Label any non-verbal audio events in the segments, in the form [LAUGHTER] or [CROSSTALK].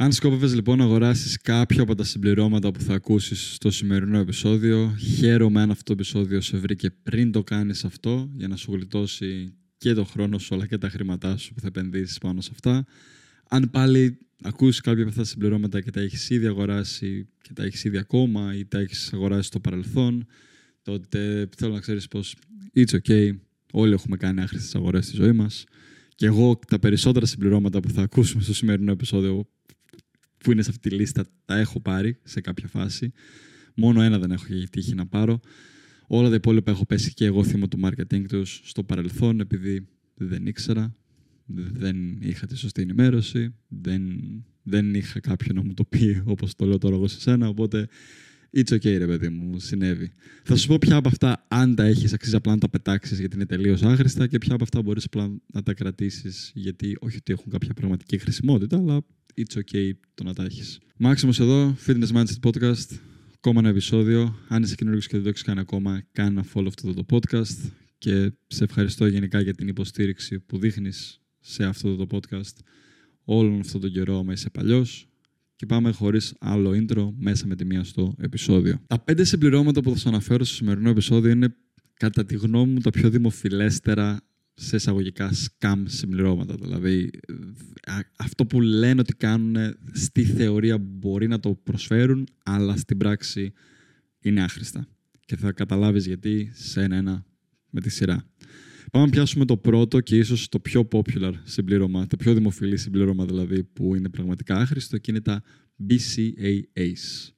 Αν σκόπευες λοιπόν να αγοράσεις κάποιο από τα συμπληρώματα που θα ακούσεις στο σημερινό επεισόδιο, χαίρομαι αν αυτό το επεισόδιο σε βρήκε πριν το κάνεις αυτό για να σου γλιτώσει και το χρόνο σου αλλά και τα χρήματά σου που θα επενδύσεις πάνω σε αυτά. Αν πάλι ακούσεις κάποια από αυτά τα συμπληρώματα και τα έχεις ήδη αγοράσει και τα έχεις ήδη ακόμα ή τα έχεις αγοράσει στο παρελθόν, τότε θέλω να ξέρεις πως it's okay, όλοι έχουμε κάνει άχρηστες αγορές στη ζωή μας και εγώ τα περισσότερα συμπληρώματα που θα ακούσουμε στο σημερινό επεισόδιο που είναι σε αυτή τη λίστα τα έχω πάρει σε κάποια φάση. Μόνο ένα δεν έχω τύχει να πάρω. Όλα τα υπόλοιπα έχω πέσει και εγώ θύμα του marketing τους στο παρελθόν επειδή δεν ήξερα, δεν είχα τη σωστή ενημέρωση, δεν, δεν είχα κάποιον να μου το πει όπως το λέω τώρα εγώ σε σένα, οπότε it's okay ρε παιδί μου, συνέβη. Θα σου πω ποια από αυτά αν τα έχεις αξίζει απλά να τα πετάξεις γιατί είναι τελείως άχρηστα και ποια από αυτά μπορείς απλά να τα κρατήσεις γιατί όχι ότι έχουν κάποια πραγματική χρησιμότητα αλλά it's okay το να τα έχεις. Μάξιμος εδώ, Fitness Mindset Podcast. Ακόμα ένα επεισόδιο. Αν είσαι καινούριο και δεν το έχεις κάνει ακόμα, κάνε ένα follow αυτό το podcast. Και σε ευχαριστώ γενικά για την υποστήριξη που δείχνεις σε αυτό το podcast όλον αυτόν τον καιρό, άμα είσαι παλιός. Και πάμε χωρίς άλλο intro μέσα με τη μία στο επεισόδιο. Τα πέντε συμπληρώματα που θα σας αναφέρω στο σημερινό επεισόδιο είναι κατά τη γνώμη μου τα πιο δημοφιλέστερα σε εισαγωγικά scam συμπληρώματα. Δηλαδή, αυτό που λένε ότι κάνουν στη θεωρία μπορεί να το προσφέρουν, αλλά στην πράξη είναι άχρηστα. Και θα καταλάβεις γιατί σε ένα-ένα με τη σειρά. Πάμε να πιάσουμε το πρώτο και ίσως το πιο popular συμπλήρωμα, το πιο δημοφιλή συμπλήρωμα δηλαδή που είναι πραγματικά άχρηστο και είναι τα BCAAs.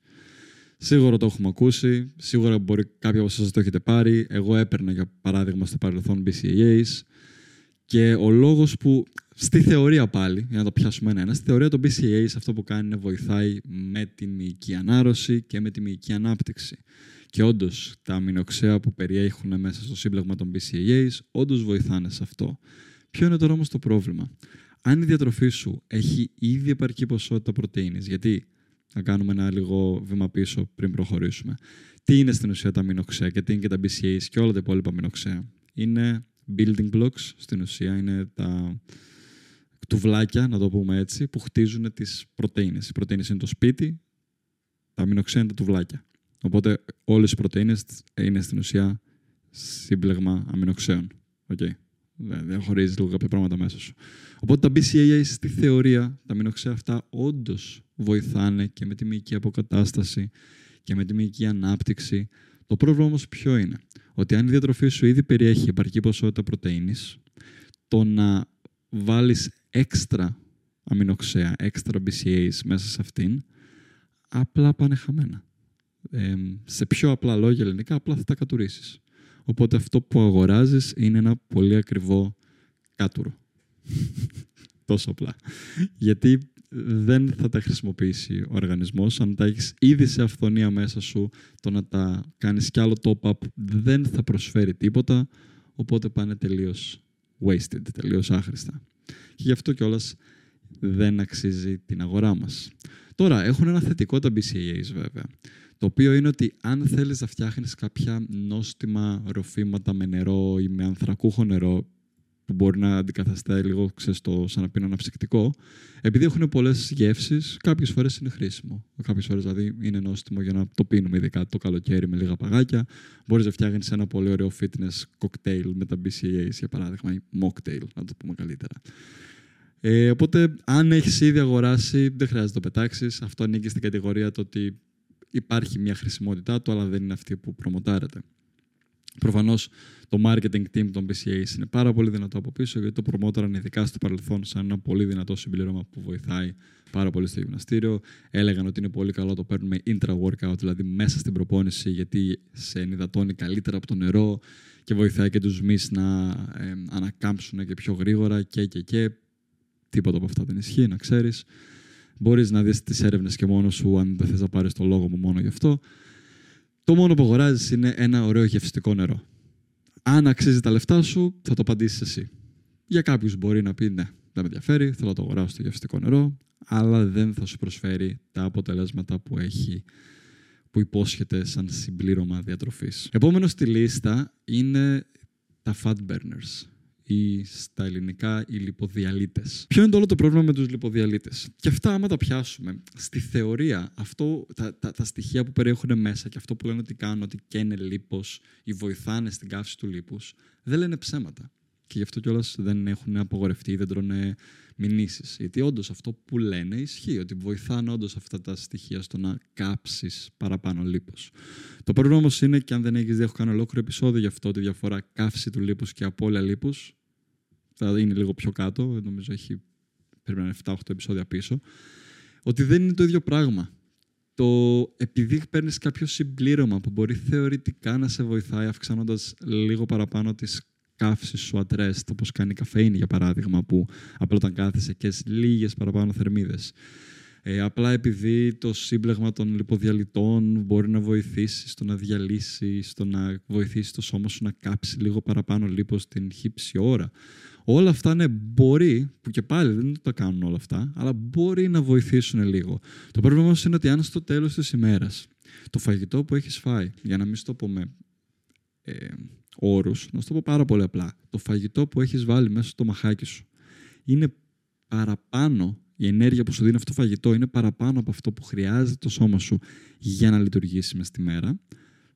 Σίγουρα το έχουμε ακούσει, σίγουρα μπορεί κάποιοι από εσάς το έχετε πάρει. Εγώ έπαιρνα για παράδειγμα στο παρελθόν BCAAs και ο λόγος που στη θεωρία πάλι, για να το πιάσουμε ένα-ένα, στη θεωρία το BCAAs αυτό που κάνει είναι βοηθάει με τη μυϊκή ανάρρωση και με τη μυϊκή ανάπτυξη. Και όντως τα αμινοξέα που περιέχουν μέσα στο σύμπλεγμα των BCAAs όντως βοηθάνε σε αυτό. Ποιο είναι τώρα όμω το πρόβλημα; Αν η διατροφή σου έχει ήδη επαρκή ποσότητα πρωτεΐνης, γιατί να κάνουμε ένα λίγο βήμα πίσω πριν προχωρήσουμε. Τι είναι στην ουσία τα αμινοξέα και τι είναι και τα BCAAs και όλα τα υπόλοιπα αμινοξέα; Είναι building blocks στην ουσία, είναι τα τουβλάκια, να το πούμε έτσι, που χτίζουν τις πρωτεΐνες. Οι πρωτεΐνες είναι το σπίτι, τα αμινοξέα είναι τα τουβλάκια. Οπότε όλες οι πρωτεΐνες είναι στην ουσία σύμπλεγμα αμινοξέων. Okay. Διαχωρίζει λίγο κάποια πράγματα μέσα σου. Οπότε τα BCAA στη θεωρία, τα αμινοξέα αυτά όντως βοηθάνε και με τη μυϊκή αποκατάσταση και με τη μυϊκή ανάπτυξη. Το πρόβλημα όμως ποιο είναι, ότι αν η διατροφή σου ήδη περιέχει επαρκή ποσότητα πρωτεΐνης, το να βάλεις έξτρα αμινοξέα, έξτρα BCAAs μέσα σε αυτήν, απλά πάνε χαμένα. Σε πιο απλά λόγια ελληνικά, απλά θα τα κατουρίσεις. Οπότε αυτό που αγοράζεις είναι ένα πολύ ακριβό κάτουρο. [LAUGHS] Τόσο απλά. Γιατί δεν θα τα χρησιμοποιήσει ο οργανισμός. Αν τα έχεις ήδη σε αυθονία μέσα σου, το να τα κάνεις κι άλλο top-up δεν θα προσφέρει τίποτα, οπότε πάνε τελείως wasted, τελείως άχρηστα. Και γι' αυτό κιόλας δεν αξίζει την αγορά μας. Τώρα, έχουν ένα θετικό τα BCAAs βέβαια, το οποίο είναι ότι αν θέλεις να φτιάχνεις κάποια νόστιμα ροφήματα με νερό ή με ανθρακούχο νερό, που μπορεί να αντικαθαστά λίγο ξέρεις, το, σαν να πίνω ένα ψυκτικό. Επειδή έχουν πολλές γεύσεις, κάποιες φορές είναι χρήσιμο. Κάποιες φορές δηλαδή είναι νόστιμο για να το πίνουμε, ειδικά το καλοκαίρι με λίγα παγάκια. Μπορείς να φτιάχνεις ένα πολύ ωραίο fitness cocktail με τα BCAAs, για παράδειγμα, ή mocktail, να το πούμε καλύτερα. Ε, οπότε, αν έχεις ήδη αγοράσει, δεν χρειάζεται να το πετάξεις. Αυτό ανήκει στην κατηγορία το ότι υπάρχει μια χρησιμότητά του, αλλά δεν είναι αυτή που προμοτάρεται. Προφανώς το marketing team των BCAs είναι πάρα πολύ δυνατό από πίσω, γιατί το προμόταραν ειδικά στο παρελθόν σαν ένα πολύ δυνατό συμπλήρωμα που βοηθάει πάρα πολύ στο γυμναστήριο. Έλεγαν ότι είναι πολύ καλό το παίρνουμε intra-workout, δηλαδή μέσα στην προπόνηση, γιατί σε ενυδατώνει καλύτερα από το νερό και βοηθάει και τους μυς να ε, ανακάμψουν και πιο γρήγορα και και και. Τίποτα από αυτά δεν ισχύει, να ξέρεις. Μπορείς να δεις τις έρευνες και μόνος σου, αν δεν θες να πάρεις το λόγο μου μόνο γι' αυτό. Το μόνο που αγοράζεις είναι ένα ωραίο γευστικό νερό. Αν αξίζει τα λεφτά σου, θα το απαντήσεις εσύ. Για κάποιους μπορεί να πει ναι, δεν με ενδιαφέρει, θέλω να το αγοράσω το γευστικό νερό, αλλά δεν θα σου προσφέρει τα αποτελέσματα που έχει που υπόσχεται σαν συμπλήρωμα διατροφής. Επόμενος στη λίστα είναι τα fat burners. Ή στα ελληνικά οι λιποδιαλύτες. Ποιο είναι το όλο το πρόβλημα με τους λιποδιαλύτες. Και αυτά άμα τα πιάσουμε, στη θεωρία αυτό, τα, τα, τα στοιχεία που περιέχουν μέσα και αυτό που λένε ότι κάνουν, ότι καίνε λίπος ή βοηθάνε στην καύση του λίπους, δεν λένε ψέματα. Και γι' αυτό κιόλας δεν έχουν απογορευτεί, δεν τρώνε μηνύσεις. Γιατί όντως αυτό που λένε ισχύει, ότι βοηθάνε όντως αυτά τα στοιχεία στο να κάψεις παραπάνω λίπος. Το πρόβλημα όμως είναι και αν δεν έχεις δει, έχω κάνει ολόκληρο επεισόδιο γι' αυτό, τη διαφορά καύση του λίπους και απώλεια λίπους. Θα είναι λίγο πιο κάτω, νομίζω έχει πρέπει να είναι 7-8 επεισόδια πίσω. Ότι δεν είναι το ίδιο πράγμα. Το επειδή παίρνεις κάποιο συμπλήρωμα που μπορεί θεωρητικά να σε βοηθάει αυξάνοντας λίγο παραπάνω τις καύση σου ατρέστ, όπως κάνει η καφέινη για παράδειγμα, που απλά όταν κάθεσαι και λίγες παραπάνω θερμίδες. Ε, απλά επειδή το σύμπλεγμα των λιποδιαλυτών μπορεί να βοηθήσει στο να διαλύσει, στο να βοηθήσει το σώμα σου να κάψει λίγο παραπάνω λίπος την χύψη ώρα. Όλα αυτά ναι, μπορεί, που και πάλι δεν τα κάνουν όλα αυτά, αλλά μπορεί να βοηθήσουν λίγο. Το πρόβλημα όμως είναι ότι αν στο τέλος της ημέρας το φαγητό που έχεις φάει, για να μην στο πούμε ε, όρους, να σου το πω πάρα πολύ απλά. Το φαγητό που έχεις βάλει μέσα στο μαχάκι σου είναι παραπάνω, η ενέργεια που σου δίνει αυτό το φαγητό είναι παραπάνω από αυτό που χρειάζεται το σώμα σου για να λειτουργήσει μες στη μέρα,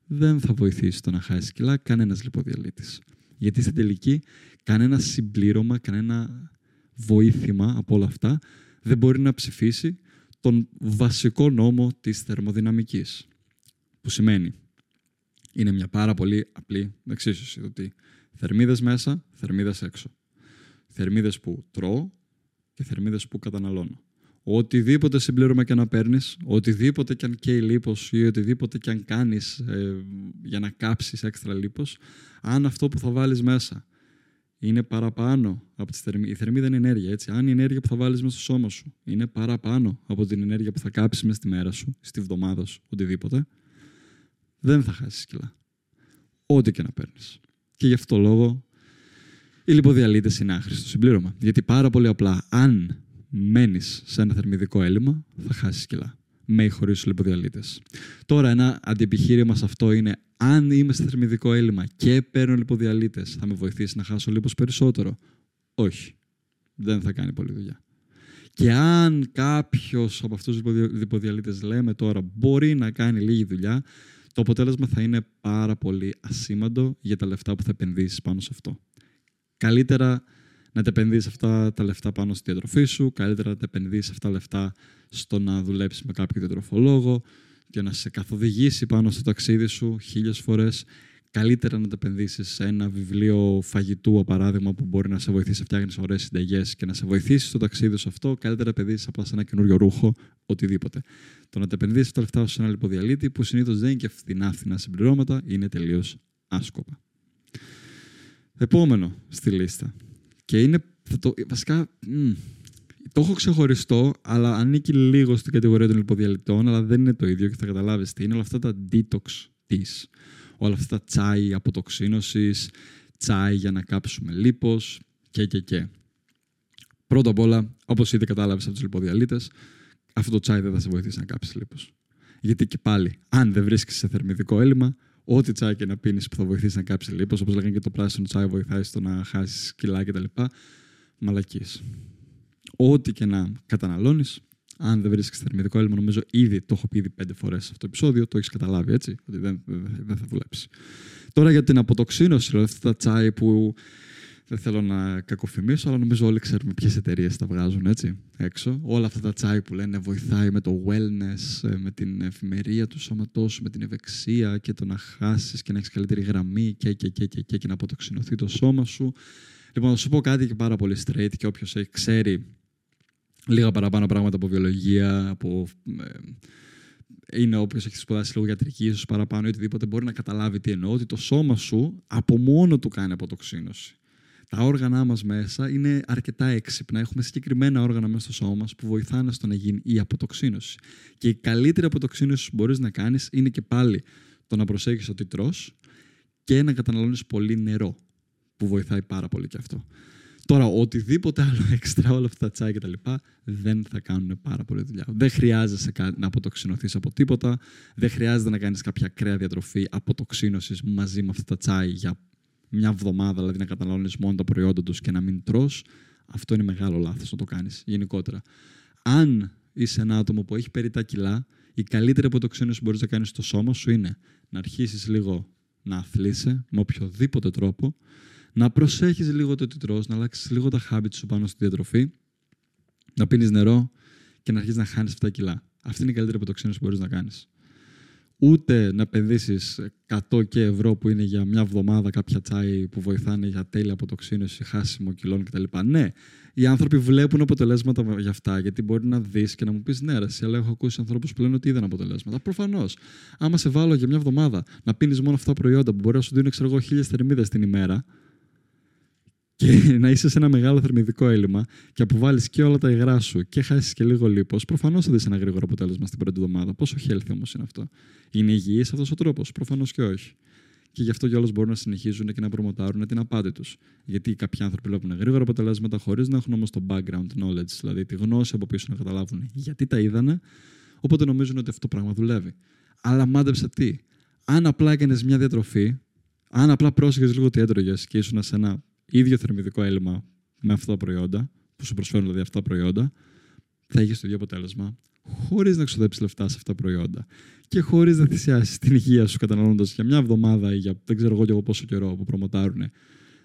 δεν θα βοηθήσει το να χάσεις κιλά κανένας λιποδιαλύτης. Γιατί στην τελική κανένα συμπλήρωμα, κανένα βοήθημα από όλα αυτά δεν μπορεί να ψηφίσει τον βασικό νόμο της θερμοδυναμικής. Που σημαίνει είναι μια πάρα πολύ απλή εξίσωση. Ότι θερμίδες μέσα, θερμίδες έξω. Θερμίδες που τρώω και θερμίδες που καταναλώνω. Οτιδήποτε συμπλήρωμα και να παίρνεις, οτιδήποτε και αν καίει λίπος ή οτιδήποτε και αν κάνεις ε, για να κάψεις έξτρα λίπος, αν αυτό που θα βάλεις μέσα είναι παραπάνω από τη θερμίδα. Η θερμίδα είναι ενέργεια, έτσι. Αν η ενέργεια που θα βάλεις μέσα στο σώμα σου είναι παραπάνω από την ενέργεια που θα κάψεις μέσα στη μέρα σου, στη βδομάδα σου, οτιδήποτε, δεν θα χάσεις κιλά. Ό,τι και να παίρνεις. Και γι' αυτό το λόγο οι λιποδιαλύτε είναι άχρηστο συμπλήρωμα. Γιατί πάρα πολύ απλά, αν μένεις σε ένα θερμιδικό έλλειμμα, θα χάσεις κιλά. Με ή χωρίς τους λιποδιαλύτε. Τώρα, ένα αντιεπιχείρημα σε αυτό είναι αν είμαι σε θερμιδικό έλλειμμα και παίρνω λιποδιαλύτε, θα με βοηθήσει να χάσω λίπος περισσότερο; Όχι. Δεν θα κάνει πολλή δουλειά. Και αν κάποιος από αυτούς τους λιποδιαλύτε λέμε τώρα μπορεί να κάνει λίγη δουλειά, το αποτέλεσμα θα είναι πάρα πολύ ασήμαντο για τα λεφτά που θα επενδύσεις πάνω σε αυτό. Καλύτερα να τα επενδύσεις αυτά τα λεφτά πάνω στη διατροφή σου, καλύτερα να τα επενδύσεις αυτά τα λεφτά στο να δουλέψεις με κάποιο διατροφολόγο και να σε καθοδηγήσει πάνω στο ταξίδι σου χίλιες φορές καλύτερα να τα επενδύσεις σε ένα βιβλίο φαγητού, για παράδειγμα, που μπορεί να σε βοηθήσει να φτιάχνεις ωραίες συνταγές και να σε βοηθήσει στο ταξίδι σου αυτό. Καλύτερα να επενδύσεις απλά σε ένα καινούριο ρούχο, οτιδήποτε. Το να τα επενδύσεις τα λεφτά σου σε ένα λιποδιαλύτη, που συνήθως δεν είναι και φθηνά φθηνά συμπληρώματα, είναι τελείως άσκοπα. Επόμενο στη λίστα. Και είναι. το, βασικά. Μ, το έχω ξεχωριστό, αλλά ανήκει λίγο στην κατηγορία των λιποδιαλυτών, αλλά δεν είναι το ίδιο και θα καταλάβεις τι είναι όλα αυτά τα detox teas όλα αυτά τα τσάι αποτοξίνωσης, τσάι για να κάψουμε λίπος και και και. Πρώτα απ' όλα, όπως ήδη κατάλαβες από τους λιποδιαλύτες, αυτό το τσάι δεν θα σε βοηθήσει να κάψεις λίπος. Γιατί και πάλι, αν δεν βρίσκεις σε θερμιδικό έλλειμμα, ό,τι τσάι και να πίνεις που θα βοηθήσει να κάψεις λίπος, όπως λέγανε και το πράσινο τσάι βοηθάει στο να χάσεις κιλά κτλ. Μαλακίες. Ό,τι και να καταναλώνεις, αν δεν βρίσκεις θερμιδικό έλλειμμα, νομίζω ήδη το έχω πει ήδη πέντε φορές σε αυτό το επεισόδιο, το έχεις καταλάβει έτσι, ότι δεν, δεν, θα δουλέψεις. Τώρα για την αποτοξίνωση, δηλαδή αυτά τα τσάι που δεν θέλω να κακοφημίσω, αλλά νομίζω όλοι ξέρουμε ποιες εταιρείες τα βγάζουν έτσι έξω. Όλα αυτά τα τσάι που λένε βοηθάει με το wellness, ε, με την εφημερία του σώματός σου, με την ευεξία και το να χάσεις και να έχεις καλύτερη γραμμή και, και, και, και, και, και να αποτοξινωθεί το σώμα σου. Λοιπόν, θα σου πω κάτι και πάρα πολύ straight και όποιος ξέρει λίγα παραπάνω πράγματα από βιολογία, από. Ε, είναι όποιος έχει σπουδάσει λίγο γιατρικής, ίσως παραπάνω ή οτιδήποτε, μπορεί να καταλάβει τι εννοώ. Ότι το σώμα σου από μόνο του κάνει αποτοξίνωση. Τα όργανα μας μέσα είναι αρκετά έξυπνα. Έχουμε συγκεκριμένα όργανα μέσα στο σώμα μας που βοηθάνε στο να γίνει η αποτοξίνωση. Και η καλύτερη αποτοξίνωση που μπορείς να κάνεις είναι και πάλι το να προσέχεις ότι τρως και να καταναλώνεις πολύ νερό. Που βοηθάει πάρα πολύ και αυτό. Τώρα, οτιδήποτε άλλο [LAUGHS] έξτρα, όλα αυτά τα τσάι και τα λοιπά, δεν θα κάνουν πάρα πολύ δουλειά. Δεν χρειάζεσαι να αποτοξινωθείς από τίποτα. Δεν χρειάζεται να κάνεις κάποια ακραία διατροφή αποτοξίνωσης μαζί με αυτά τα τσάι για μια εβδομάδα, δηλαδή να καταναλώνεις μόνο τα προϊόντα τους και να μην τρώ, αυτό είναι μεγάλο λάθος να το κάνεις γενικότερα. Αν είσαι ένα άτομο που έχει περί τα κιλά, η καλύτερη αποτοξίνωση που μπορείς να κάνεις στο σώμα σου είναι να αρχίσεις λίγο να αθλείσαι με οποιοδήποτε τρόπο, να προσέχεις λίγο το τι τρως, να αλλάξεις λίγο τα habits σου πάνω στη διατροφή, να πίνεις νερό και να αρχίσεις να χάνεις αυτά τα κιλά. Αυτή είναι η καλύτερη αποτοξίνωση που μπορείς να κάνεις ούτε να επενδύσει 100 και ευρώ που είναι για μια εβδομάδα κάποια τσάι που βοηθάνε για τέλεια αποτοξίνωση, χάσιμο κιλών κτλ. Ναι, οι άνθρωποι βλέπουν αποτελέσματα για αυτά, γιατί μπορεί να δεις και να μου πεις ναι, ρε, αλλά έχω ακούσει ανθρώπους που λένε ότι είδαν αποτελέσματα. Προφανώς. Άμα σε βάλω για μια εβδομάδα να πίνεις μόνο αυτά τα προϊόντα που μπορεί να σου δίνουν, ξέρω εγώ, χίλιες θερμίδες την ημέρα, και [LAUGHS] να είσαι σε ένα μεγάλο θερμιδικό έλλειμμα και αποβάλεις και όλα τα υγρά σου και χάσεις και λίγο λίπος, προφανώς θα δει ένα γρήγορο αποτέλεσμα στην πρώτη εβδομάδα. Πόσο healthy όμως είναι αυτό; Είναι υγιής αυτός ο τρόπος, προφανώς και όχι. Και γι' αυτό κιόλα μπορούν να συνεχίζουν και να προμοτάρουν την απάτη τους. Γιατί κάποιοι άνθρωποι βλέπουν γρήγορα αποτελέσματα χωρίς να έχουν όμως το background knowledge, δηλαδή τη γνώση από πίσω να καταλάβουν γιατί τα είδανε, οπότε νομίζουν ότι αυτό το πράγμα δουλεύει. Αλλά μάντεψε τι. Αν απλά έκανες μια διατροφή, αν απλά πρόσεχες λίγο τι έτρωγες και ήσουν σε ένα ίδιο θερμιδικό έλλειμμα με αυτά τα προϊόντα, που σου προσφέρουν δηλαδή αυτά τα προϊόντα, θα έχεις το ίδιο αποτέλεσμα, χωρίς να ξοδέψεις λεφτά σε αυτά τα προϊόντα και χωρίς να θυσιάσεις την υγεία σου καταναλώνοντας για μια εβδομάδα ή για δεν ξέρω εγώ και εγώ πόσο καιρό που προμοτάρουν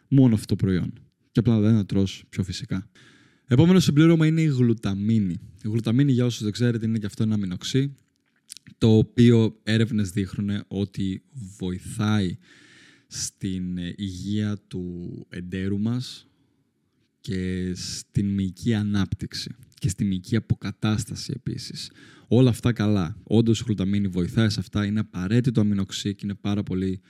μόνο αυτό το προϊόν. Και απλά δεν να τρως πιο φυσικά. Επόμενο συμπλήρωμα είναι η γλουταμίνη. Η γλουταμίνη, για όσους δεν ξέρετε, είναι και αυτό ένα αμινοξύ, το οποίο έρευνες δείχνουν ότι βοηθάει στην ε, υγεία του εντέρου μας και στην μυϊκή ανάπτυξη και στη μυϊκή αποκατάσταση επίσης. Όλα αυτά καλά. Όντως η γλουταμίνη βοηθάει σε αυτά. Είναι απαραίτητο αμινοξύ και είναι πάρα πολύ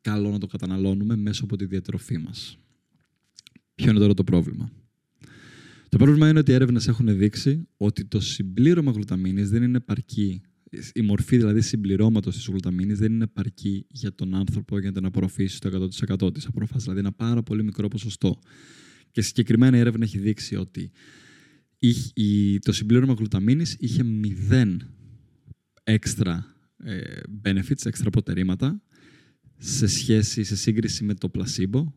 καλό να το καταναλώνουμε μέσω από τη διατροφή μας. Ποιο είναι τώρα το πρόβλημα; Το πρόβλημα είναι ότι οι έρευνες έχουν δείξει ότι το συμπλήρωμα γλουταμίνης δεν είναι επαρκή η μορφή δηλαδή συμπληρώματος της γλουταμίνης δεν είναι επαρκή για τον άνθρωπο για να απορροφήσει το 100% της απορροφάς. Δηλαδή ένα πάρα πολύ μικρό ποσοστό. Και συγκεκριμένα η έρευνα έχει δείξει ότι το συμπλήρωμα γλουταμίνης είχε μηδέν έξτρα ε, benefits, έξτρα προτερήματα σε σχέση, σε σύγκριση με το πλασίμπο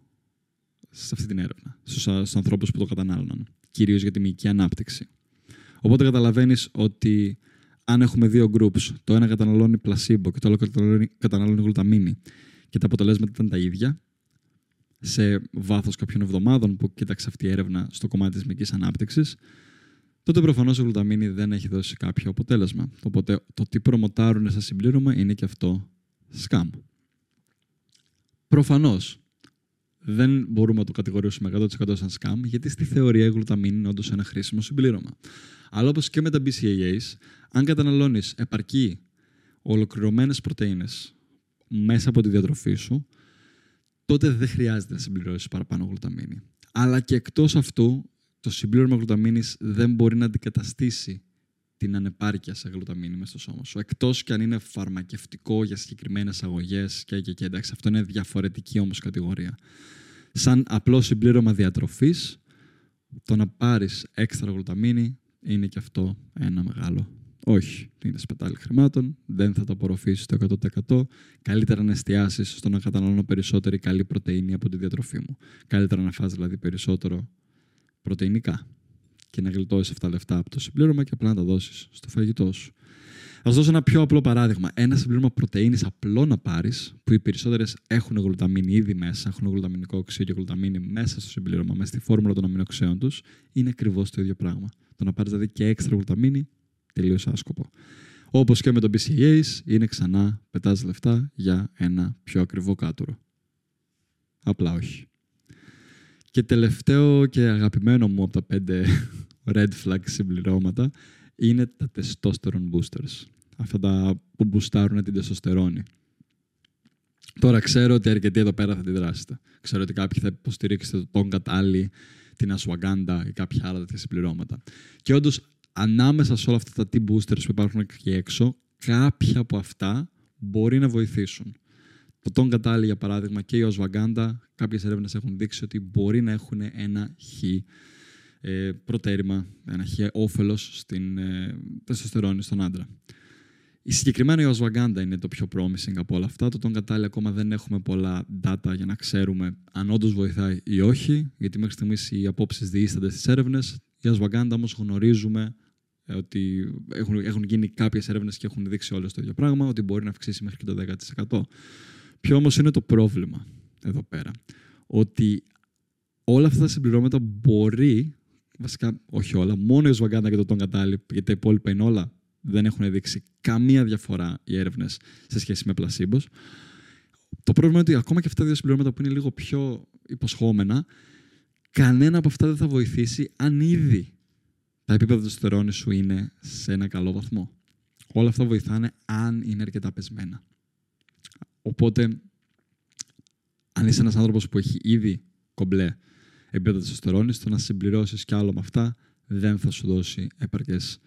σε αυτή την έρευνα, στους, στους ανθρώπους που το κατανάλωναν, κυρίως για τη μυϊκή ανάπτυξη. Οπότε καταλαβαίνεις ότι αν έχουμε δύο groups, το ένα καταναλώνει πλασίμπο και το άλλο καταναλώνει, καταναλώνει γλουταμίνη και τα αποτελέσματα ήταν τα ίδια, σε βάθος κάποιων εβδομάδων που κοίταξε αυτή η έρευνα στο κομμάτι της μυϊκής ανάπτυξης, τότε προφανώς η γλουταμίνη δεν έχει δώσει κάποιο αποτέλεσμα. Οπότε το τι προμοτάρουν στα συμπλήρωμα είναι και αυτό scam. Προφανώς δεν μπορούμε να το κατηγορήσουμε 100% σαν scam, γιατί στη θεωρία η γλουταμίνη είναι όντως ένα χρήσιμο συμπλήρωμα. Αλλά όπως και με τα BCAAs, αν καταναλώνεις επαρκή ολοκληρωμένες πρωτενε μέσα από τη διατροφή σου, τότε δεν χρειάζεται να συμπληρώσεις παραπάνω γλουταμίνη. Αλλά και εκτός αυτού, το συμπλήρωμα γλουταμίνης δεν μπορεί να αντικαταστήσει την ανεπάρκεια σε γλουταμίνη μέσα στο σώμα σου. Εκτός και αν είναι φαρμακευτικό για συγκεκριμένες αγωγές και, και, και εντάξει, αυτό είναι διαφορετική όμως κατηγορία. Σαν απλό συμπλήρωμα διατροφής, το να πάρεις έξτρα γλουταμίνη είναι και αυτό ένα μεγάλο όχι. Είναι σπατάλη χρημάτων, δεν θα το απορροφήσεις το 100%. Καλύτερα να εστιάσεις στο να καταναλώνω περισσότερη καλή πρωτενη από τη διατροφή μου. Καλύτερα να φας δηλαδή περισσότερο πρωτεϊνικά και να γλιτώσεις αυτά τα λεφτά από το συμπλήρωμα και απλά να τα δώσεις στο φαγητό σου. Α δώσω ένα πιο απλό παράδειγμα. Ένα συμπλήρωμα πρωτενη απλό να πάρεις, που οι περισσότερες έχουν γλουταμίνη ήδη μέσα, έχουν γλουταμινικό οξύ και γλουταμίνη μέσα στο συμπλήρωμα, μέσα στη φόρμουλα των αμινοξέων τους, είναι ακριβώς το ίδιο πράγμα. Το να πάρεις δηλαδή και έξτρα γλουταμίνη, τελείως άσκοπο. Όπως και με το BCAAs, είναι ξανά πετάς λεφτά για ένα πιο ακριβό κάτωρο. Απλά όχι. Και τελευταίο και αγαπημένο μου από τα πέντε [LAUGHS] red flag συμπληρώματα είναι τα testosterone boosters. Αυτά τα που μπουστάρουν την τεστοστερόνη. Τώρα ξέρω ότι αρκετοί εδώ πέρα θα τη δράσετε. Ξέρω ότι κάποιοι θα υποστηρίξετε το τον κατάλληλο, την ασουαγκάντα ή κάποια άλλα τέτοια συμπληρώματα. Και όντως, ανάμεσα σε όλα αυτά τα T-boosters που υπάρχουν εκεί έξω, κάποια από αυτά μπορεί να βοηθήσουν. Το τον κατάλληλο, για παράδειγμα, και η ασουαγκάντα, κάποιες έρευνες έχουν δείξει ότι μπορεί να έχουν ένα χ ε, προτέρημα, ένα χ όφελος στην ε, τεστοστερόνη στον άντρα. Η συγκεκριμένα η Οσβαγκάντα είναι το πιο promising από όλα αυτά. Το τον κατάλληλο ακόμα δεν έχουμε πολλά data για να ξέρουμε αν όντως βοηθάει ή όχι, γιατί μέχρι στιγμής οι απόψεις διήστανται στις έρευνες. Η Οσβαγκάντα όμως γνωρίζουμε ε, ότι έχουν, έχουν γίνει κάποιες έρευνες και έχουν δείξει όλες το ίδιο πράγμα, ότι μπορεί να αυξήσει μέχρι και το 10%. Ποιο όμως είναι το πρόβλημα εδώ πέρα. Ότι όλα αυτά τα συμπληρώματα μπορεί, βασικά όχι όλα, μόνο η Οσβαγκάντα και το τον κατάλληλο, γιατί τα υπόλοιπα είναι όλα δεν έχουν δείξει καμία διαφορά οι έρευνες σε σχέση με πλασίμπος. Το πρόβλημα είναι ότι ακόμα και αυτά τα δύο συμπληρώματα που είναι λίγο πιο υποσχόμενα, κανένα από αυτά δεν θα βοηθήσει αν ήδη τα επίπεδα του στερόνι σου είναι σε ένα καλό βαθμό. Όλα αυτά βοηθάνε αν είναι αρκετά πεσμένα. Οπότε, αν είσαι ένας άνθρωπος που έχει ήδη κομπλέ επίπεδα τεστοστερόνης, το να συμπληρώσεις κι άλλο με αυτά δεν θα σου δώσει επαρκές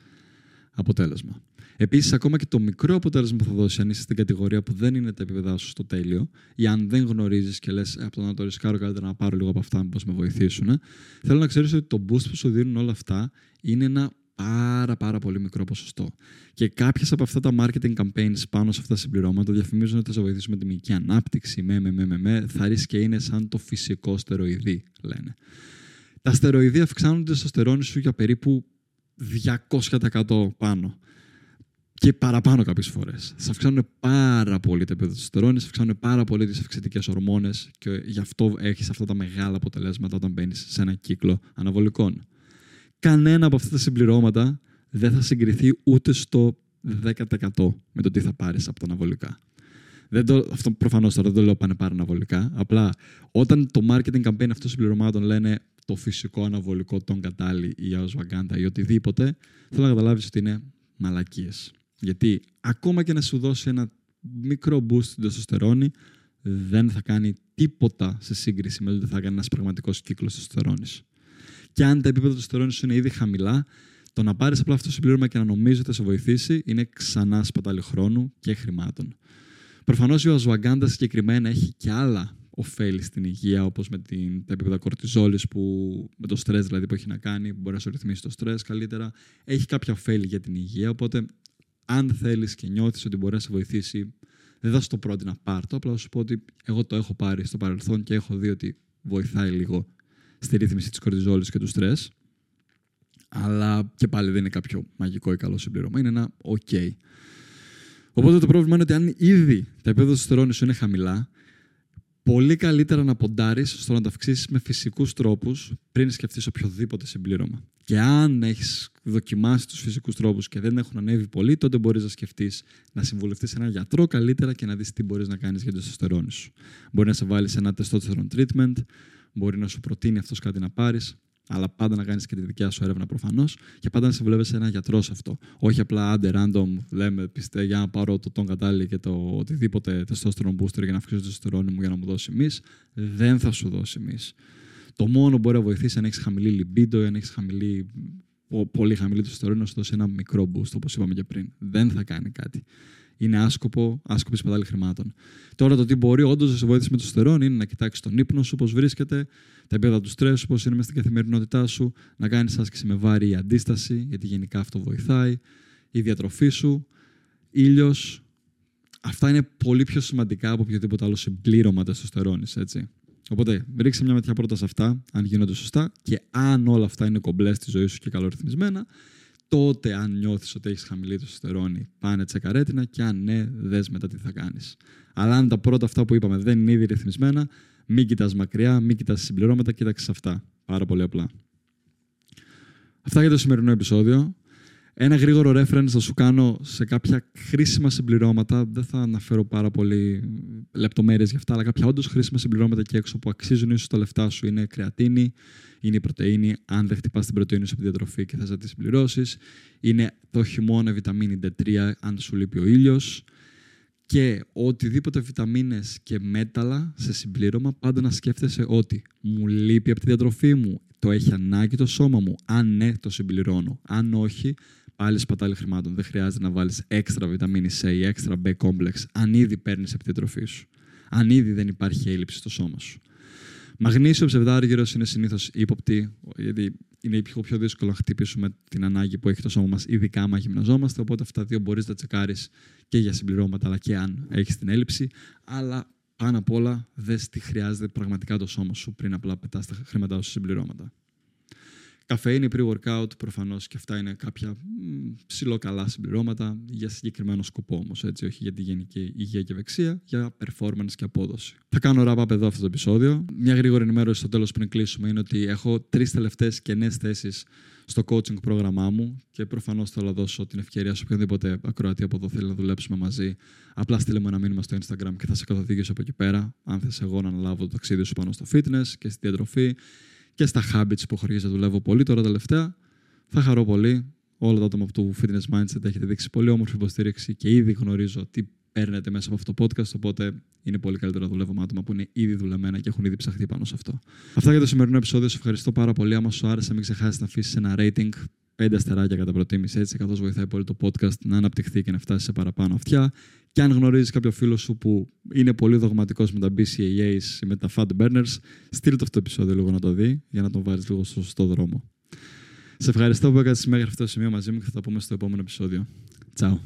αποτέλεσμα. Επίσης, ακόμα και το μικρό αποτέλεσμα που θα δώσει, αν είσαι στην κατηγορία που δεν είναι τα επίπεδά σου στο τέλειο, ή αν δεν γνωρίζεις και λες «Ε, από το να το ρισκάρω καλύτερα να πάρω λίγο από αυτά, μήπως με βοηθήσουν, θέλω να ξέρεις ότι το boost που σου δίνουν όλα αυτά είναι ένα πάρα πάρα πολύ μικρό ποσοστό. Και κάποιες από αυτά τα marketing campaigns πάνω σε αυτά τα συμπληρώματα διαφημίζουν ότι θα σε βοηθήσουν με τη μυϊκή ανάπτυξη, με, με, με, με, με, θα ρίξει και είναι σαν το φυσικό στεροειδή, λένε. Τα στεροειδή αυξάνονται στο στερόνι σου για περίπου 200% πάνω. Και παραπάνω κάποιες φορές. Θα αυξάνουν πάρα πολύ τα επίπεδα τη θα αυξάνουν πάρα πολύ τις αυξητικές ορμόνες και γι' αυτό έχεις αυτά τα μεγάλα αποτελέσματα όταν μπαίνεις σε ένα κύκλο αναβολικών. Κανένα από αυτά τα συμπληρώματα δεν θα συγκριθεί ούτε στο 10% με το τι θα πάρεις από τα αναβολικά. Δεν το, αυτό προφανώς τώρα δεν το λέω πάνε πάρα αναβολικά. Απλά όταν το marketing campaign αυτών των συμπληρωμάτων λένε το φυσικό αναβολικό, τον κατάλληλο ή αοσβαγκάντα ή οτιδήποτε, θέλω να καταλάβεις ότι είναι μαλακίες. Γιατί ακόμα και να σου δώσει ένα μικρό boost στην τεστοστερόνη, δεν θα κάνει τίποτα σε σύγκριση με το ότι θα κάνει ένας πραγματικός κύκλος τεστοστερόνης. Και αν τα επίπεδα τεστοστερόνη σου είναι ήδη χαμηλά, το να πάρεις απλά αυτό το συμπλήρωμα και να νομίζεις ότι θα σε βοηθήσει είναι ξανά σπατάλη χρόνου και χρημάτων. Προφανώς η Οσβαγκάντα συγκεκριμένα έχει και άλλα ωφέλη στην υγεία, όπως με την, τα επίπεδα κορτιζόλης, που, με το στρες δηλαδή που έχει να κάνει, που μπορεί να σου ρυθμίσει το στρες καλύτερα. Έχει κάποια ωφέλη για την υγεία. Οπότε, αν θέλεις και νιώθεις ότι μπορεί να σε βοηθήσει, δεν θα σου το πρότεινα πάρτο. Απλά θα σου πω ότι εγώ το έχω πάρει στο παρελθόν και έχω δει ότι βοηθάει λίγο στη ρύθμιση της κορτιζόλης και του στρες. Αλλά και πάλι δεν είναι κάποιο μαγικό ή καλό συμπλήρωμα. Είναι ένα OK. Οπότε το πρόβλημα είναι ότι αν ήδη τα επίπεδα του σου είναι χαμηλά, πολύ καλύτερα να ποντάρεις στο να τα αυξήσεις με φυσικούς τρόπους πριν σκεφτείς οποιοδήποτε συμπλήρωμα. Και αν έχεις δοκιμάσει τους φυσικούς τρόπους και δεν έχουν ανέβει πολύ, τότε μπορείς να σκεφτείς να συμβουλευτείς έναν γιατρό καλύτερα και να δεις τι μπορείς να κάνεις για το τεστοστερόνι σου. Μπορεί να σε βάλει ένα testosterone treatment, μπορεί να σου προτείνει αυτός κάτι να πάρεις, αλλά πάντα να κάνεις και τη δικιά σου έρευνα προφανώς και πάντα να συμβουλεύεσαι ένα γιατρό σε αυτό. Όχι απλά άντε random, λέμε πιστε για να πάρω το τον κατάλληλο και το οτιδήποτε testosterone booster για να αυξήσω το testosterone μου για να μου δώσει εμείς. Δεν θα σου δώσει εμείς. Το μόνο που μπορεί να βοηθήσει αν έχεις χαμηλή libido ή αν έχεις χαμηλή, πολύ χαμηλή testosterone να σου δώσει ένα μικρό boost, όπως είπαμε και πριν. Δεν θα κάνει κάτι είναι άσκοπο, άσκοπη σπατάλη χρημάτων. Τώρα το τι μπορεί όντως να σε βοηθήσει με το στερόν είναι να κοιτάξεις τον ύπνο σου, πώς βρίσκεται, τα επίπεδα του στρες, πώς είναι μέσα στην καθημερινότητά σου, να κάνεις άσκηση με βάρη ή αντίσταση, γιατί γενικά αυτό βοηθάει, η διατροφή σου, ήλιος. Αυτά είναι πολύ πιο σημαντικά από οποιοδήποτε άλλο συμπλήρωμα τεστοστερόνη, έτσι. Οπότε, ρίξε μια ματιά πρώτα σε αυτά, αν γίνονται σωστά και αν όλα αυτά είναι κομπλές στη ζωή σου και καλορυθμισμένα, τότε αν νιώθεις ότι έχεις χαμηλή τεστοστερόνη πάνε τσεκαρέτινα και αν ναι, δες μετά τι θα κάνεις. Αλλά αν τα πρώτα αυτά που είπαμε δεν είναι ήδη ρυθμισμένα, μην κοιτάς μακριά, μην κοιτάς συμπληρώματα, κοίταξες αυτά. Πάρα πολύ απλά. Αυτά για το σημερινό επεισόδιο. Ένα γρήγορο reference θα σου κάνω σε κάποια χρήσιμα συμπληρώματα. Δεν θα αναφέρω πάρα πολύ λεπτομέρειες για αυτά, αλλά κάποια όντως χρήσιμα συμπληρώματα εκεί έξω που αξίζουν ίσως τα λεφτά σου είναι κρεατίνη, είναι η πρωτενη, αν δεν χτυπάς την πρωτενη σου από τη διατροφή και θες να τη συμπληρώσεις. Είναι το χειμώνα βιταμίνη D3, αν σου λείπει ο ήλιος. Και οτιδήποτε βιταμίνες και μέταλλα σε συμπλήρωμα, πάντα να σκέφτεσαι ότι μου λείπει από τη διατροφή μου, το έχει ανάγκη το σώμα μου. Αν ναι, το συμπληρώνω. Αν όχι, πάλι σπατάλη χρημάτων. Δεν χρειάζεται να βάλεις έξτρα βιταμίνη C ή έξτρα B complex, αν ήδη παίρνεις από τη διατροφή σου. Αν ήδη δεν υπάρχει έλλειψη στο σώμα σου. Μαγνήσιο ψευδάργυρος είναι συνήθως ύποπτη, γιατί είναι πιο, πιο δύσκολο να χτυπήσουμε την ανάγκη που έχει το σώμα μας, ειδικά άμα γυμναζόμαστε. Οπότε αυτά τα δύο μπορείς να τσεκάρεις και για συμπληρώματα, αλλά και αν έχεις την έλλειψη. Αλλά πάνω απ' όλα, δες τι χρειάζεται πραγματικά το σώμα σου πριν απλά πετάς τα χρήματά σου συμπληρώματα. Καφέινη, pre-workout, προφανώς και αυτά είναι κάποια ψηλό καλά συμπληρώματα για συγκεκριμένο σκοπό όμως. Έτσι, όχι για τη γενική υγεία και ευεξία, για performance και απόδοση. Θα κάνω wrap up εδώ αυτό το επεισόδιο. Μια γρήγορη ενημέρωση στο τέλος πριν κλείσουμε είναι ότι έχω τρεις τελευταίες κενέ θέσεις στο coaching πρόγραμμά μου και προφανώς θέλω να δώσω την ευκαιρία σε οποιονδήποτε ακροατή από εδώ θέλει να δουλέψουμε μαζί. Απλά στείλε μου ένα μήνυμα στο Instagram και θα σε καθοδήγησω από εκεί πέρα. Αν θες εγώ να αναλάβω το ταξίδι σου πάνω στο fitness και στη διατροφή και στα habits που χορηγείς να δουλεύω πολύ τώρα τελευταία. Θα χαρώ πολύ. Όλα τα άτομα του Fitness Mindset έχετε δείξει πολύ όμορφη υποστήριξη και ήδη γνωρίζω τι παίρνετε μέσα από αυτό το podcast. Οπότε είναι πολύ καλύτερο να δουλεύω με άτομα που είναι ήδη δουλεμένα και έχουν ήδη ψαχτεί πάνω σε αυτό. Αυτά για το σημερινό επεισόδιο. Σε ευχαριστώ πάρα πολύ. Άμα σου άρεσε, μην ξεχάσεις να αφήσεις ένα rating. Πέντε αστεράκια κατά προτίμηση έτσι, καθώς βοηθάει πολύ το podcast να αναπτυχθεί και να φτάσει σε παραπάνω αυτιά. Και αν γνωρίζεις κάποιο φίλο σου που είναι πολύ δογματικός με τα BCAAs ή με τα fat burners, στείλ το αυτό το επεισόδιο λίγο να το δει για να τον βάλεις λίγο στο σωστό δρόμο. Σε ευχαριστώ που έκανες μέχρι αυτό το σημείο μαζί μου και θα τα πούμε στο επόμενο επεισόδιο. Τσάου.